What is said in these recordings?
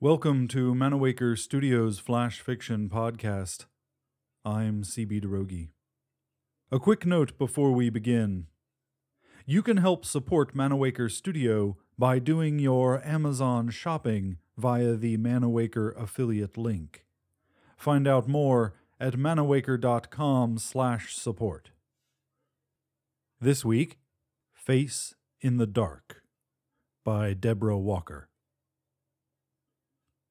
Welcome to Manawaker Studios Flash Fiction Podcast. I'm CB Droege. A quick note before we begin. You can help support Manawaker Studio by doing your Amazon shopping via the Manawaker affiliate link. Find out more at manawaker.com slash support. This week, Face in the Dark by Deborah Walker.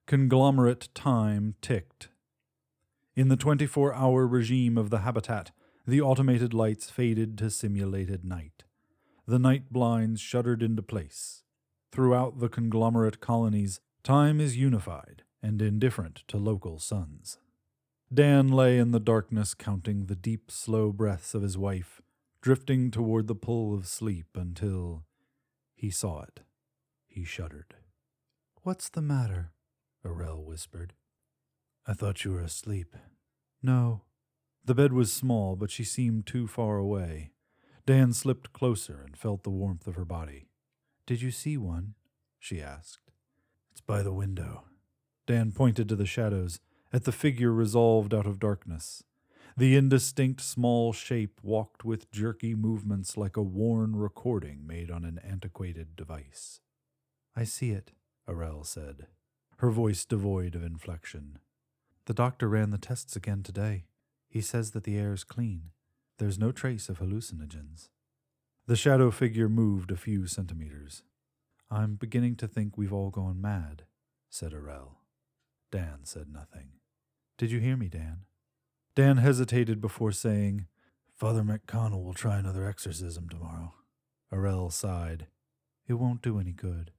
Conglomerate time ticked. In the 24 hour regime of the habitat, the automated lights faded to simulated night. The night blinds shuddered into place. Throughout the conglomerate colonies, time is unified and indifferent to local suns. Dan lay in the darkness counting the deep, slow breaths of his wife, drifting toward the pull of sleep until he saw it. He shuddered. What's the matter? Arel whispered. I thought you were asleep. No. The bed was small, but she seemed too far away. Dan slipped closer and felt the warmth of her body. Did you see one? she asked. It's by the window. Dan pointed to the shadows, at the figure resolved out of darkness. The indistinct small shape walked with jerky movements like a worn recording made on an antiquated device. I see it, Arel said her voice devoid of inflection. The doctor ran the tests again today. He says that the air is clean. There's no trace of hallucinogens. The shadow figure moved a few centimeters. I'm beginning to think we've all gone mad, said Arel. Dan said nothing. Did you hear me, Dan? Dan hesitated before saying, Father McConnell will try another exorcism tomorrow. Arel sighed. It won't do any good.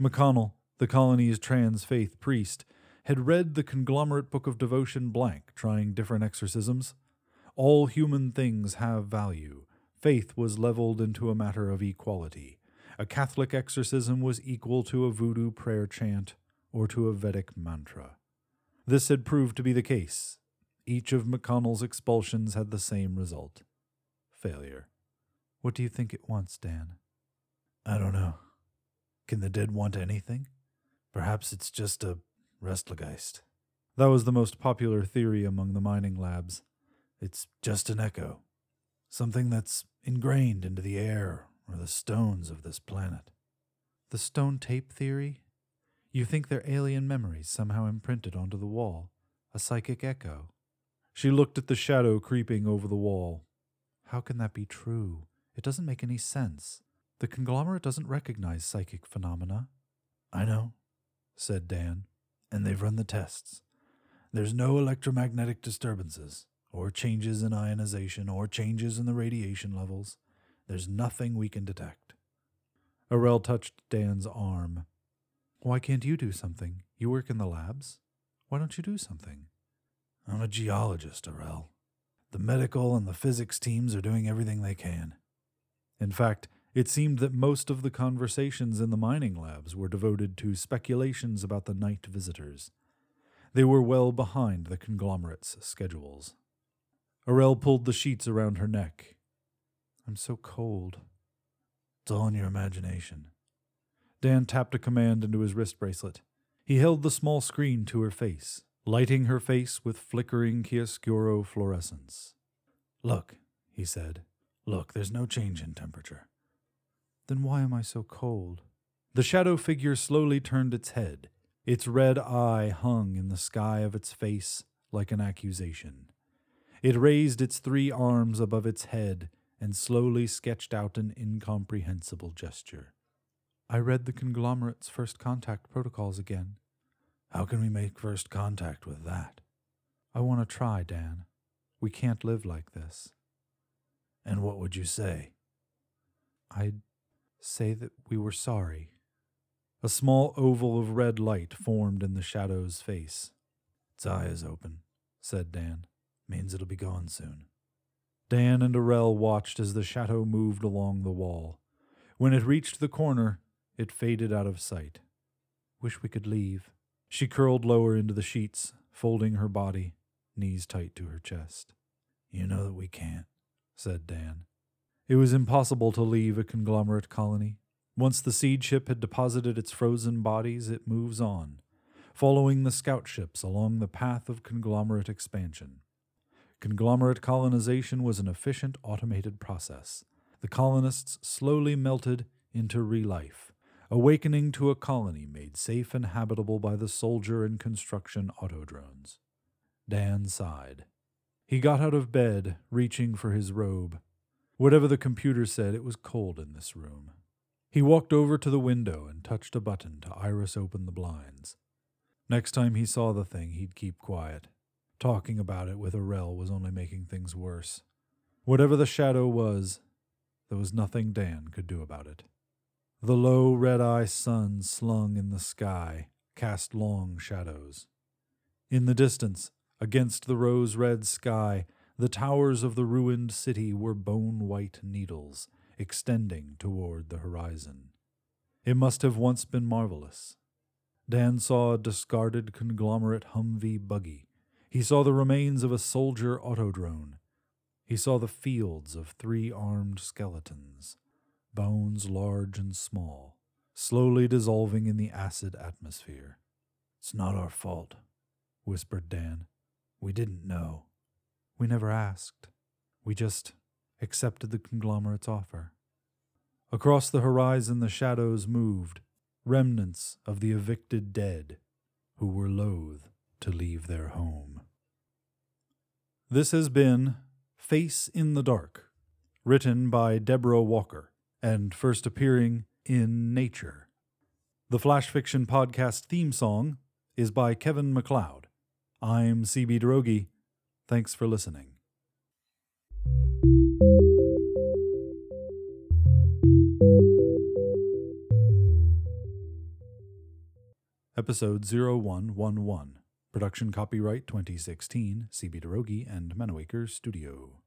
McConnell, the colony's trans faith priest, had read the conglomerate book of devotion blank, trying different exorcisms. All human things have value. Faith was leveled into a matter of equality. A Catholic exorcism was equal to a voodoo prayer chant or to a Vedic mantra. This had proved to be the case. Each of McConnell's expulsions had the same result failure. What do you think it wants, Dan? I don't know. Can the dead want anything? Perhaps it's just a Restlegeist. That was the most popular theory among the mining labs. It's just an echo, something that's ingrained into the air or the stones of this planet. The stone tape theory? You think they're alien memories somehow imprinted onto the wall, a psychic echo. She looked at the shadow creeping over the wall. How can that be true? It doesn't make any sense. The conglomerate doesn't recognize psychic phenomena. I know, said Dan, and they've run the tests. There's no electromagnetic disturbances, or changes in ionization, or changes in the radiation levels. There's nothing we can detect. Arel touched Dan's arm. Why can't you do something? You work in the labs. Why don't you do something? I'm a geologist, Arel. The medical and the physics teams are doing everything they can. In fact, it seemed that most of the conversations in the mining labs were devoted to speculations about the night visitors. They were well behind the conglomerate's schedules. Arel pulled the sheets around her neck. I'm so cold. It's all in your imagination. Dan tapped a command into his wrist bracelet. He held the small screen to her face, lighting her face with flickering chiaroscuro fluorescence. Look, he said. Look, there's no change in temperature. Then why am I so cold? The shadow figure slowly turned its head. Its red eye hung in the sky of its face like an accusation. It raised its three arms above its head and slowly sketched out an incomprehensible gesture. I read the conglomerate's first contact protocols again. How can we make first contact with that? I want to try, Dan. We can't live like this. And what would you say? I'd say that we were sorry. A small oval of red light formed in the shadow's face. Its eye is open, said Dan. Means it'll be gone soon. Dan and Arel watched as the shadow moved along the wall. When it reached the corner, it faded out of sight. Wish we could leave. She curled lower into the sheets, folding her body, knees tight to her chest. You know that we can't, said Dan. It was impossible to leave a conglomerate colony. Once the seed ship had deposited its frozen bodies, it moves on, following the scout ships along the path of conglomerate expansion. Conglomerate colonization was an efficient, automated process. The colonists slowly melted into relife, awakening to a colony made safe and habitable by the soldier and construction autodrones. Dan sighed. He got out of bed, reaching for his robe. Whatever the computer said, it was cold in this room. He walked over to the window and touched a button to iris open the blinds. Next time he saw the thing, he'd keep quiet. Talking about it with Arel was only making things worse. Whatever the shadow was, there was nothing Dan could do about it. The low red eye sun slung in the sky cast long shadows. In the distance, against the rose red sky, the towers of the ruined city were bone white needles extending toward the horizon. It must have once been marvelous. Dan saw a discarded conglomerate Humvee buggy. He saw the remains of a soldier autodrone. He saw the fields of three armed skeletons, bones large and small, slowly dissolving in the acid atmosphere. It's not our fault, whispered Dan. We didn't know. We never asked. We just accepted the conglomerate's offer. Across the horizon, the shadows moved, remnants of the evicted dead who were loath to leave their home. This has been Face in the Dark, written by Deborah Walker and first appearing in Nature. The Flash Fiction Podcast theme song is by Kevin MacLeod. I'm CB Droege. Thanks for listening. Episode 0111. Production copyright 2016, CB Droege and Manawaker Studio.